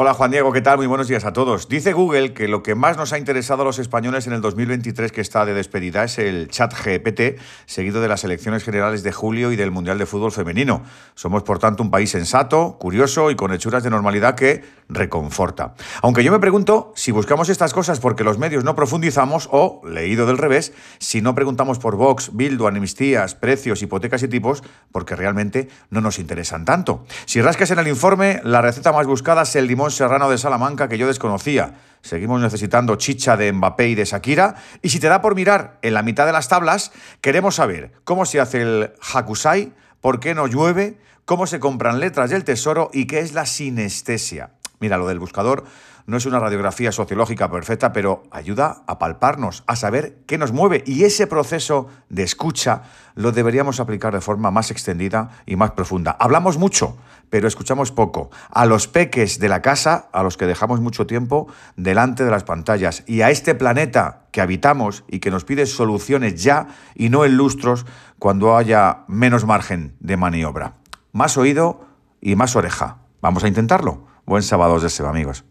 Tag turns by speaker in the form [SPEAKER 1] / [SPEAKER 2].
[SPEAKER 1] Hola Juan Diego, ¿qué tal? Muy buenos días a todos. Dice Google que lo que más nos ha interesado a los españoles en el 2023 que está de despedida es el chat GPT, seguido de las elecciones generales de julio y del Mundial de Fútbol Femenino. Somos, por tanto, un país sensato, curioso y con hechuras de normalidad que reconforta. Aunque yo me pregunto si buscamos estas cosas porque los medios no profundizamos o, leído del revés, si no preguntamos por Vox, Bildu, amnistías, precios, hipotecas y tipos, porque realmente no nos interesan tanto. Si rascas en el informe, la receta más buscada es el limón Serrano de Salamanca que yo desconocía. Seguimos necesitando chicha de Mbappé y de Shakira. Y si te da por mirar en la mitad de las tablas, queremos saber cómo se hace el Hakusai, por qué no llueve, cómo se compran letras del tesoro y qué es la sinestesia. Mira, lo del buscador no es una radiografía sociológica perfecta, pero ayuda a palparnos, a saber qué nos mueve. Y ese proceso de escucha lo deberíamos aplicar de forma más extendida y más profunda. Hablamos mucho, pero escuchamos poco. A los peques de la casa, a los que dejamos mucho tiempo delante de las pantallas. Y a este planeta que habitamos y que nos pide soluciones ya y no en lustros cuando haya menos margen de maniobra. Más oído y más oreja. Vamos a intentarlo. Buen sábado de amigos.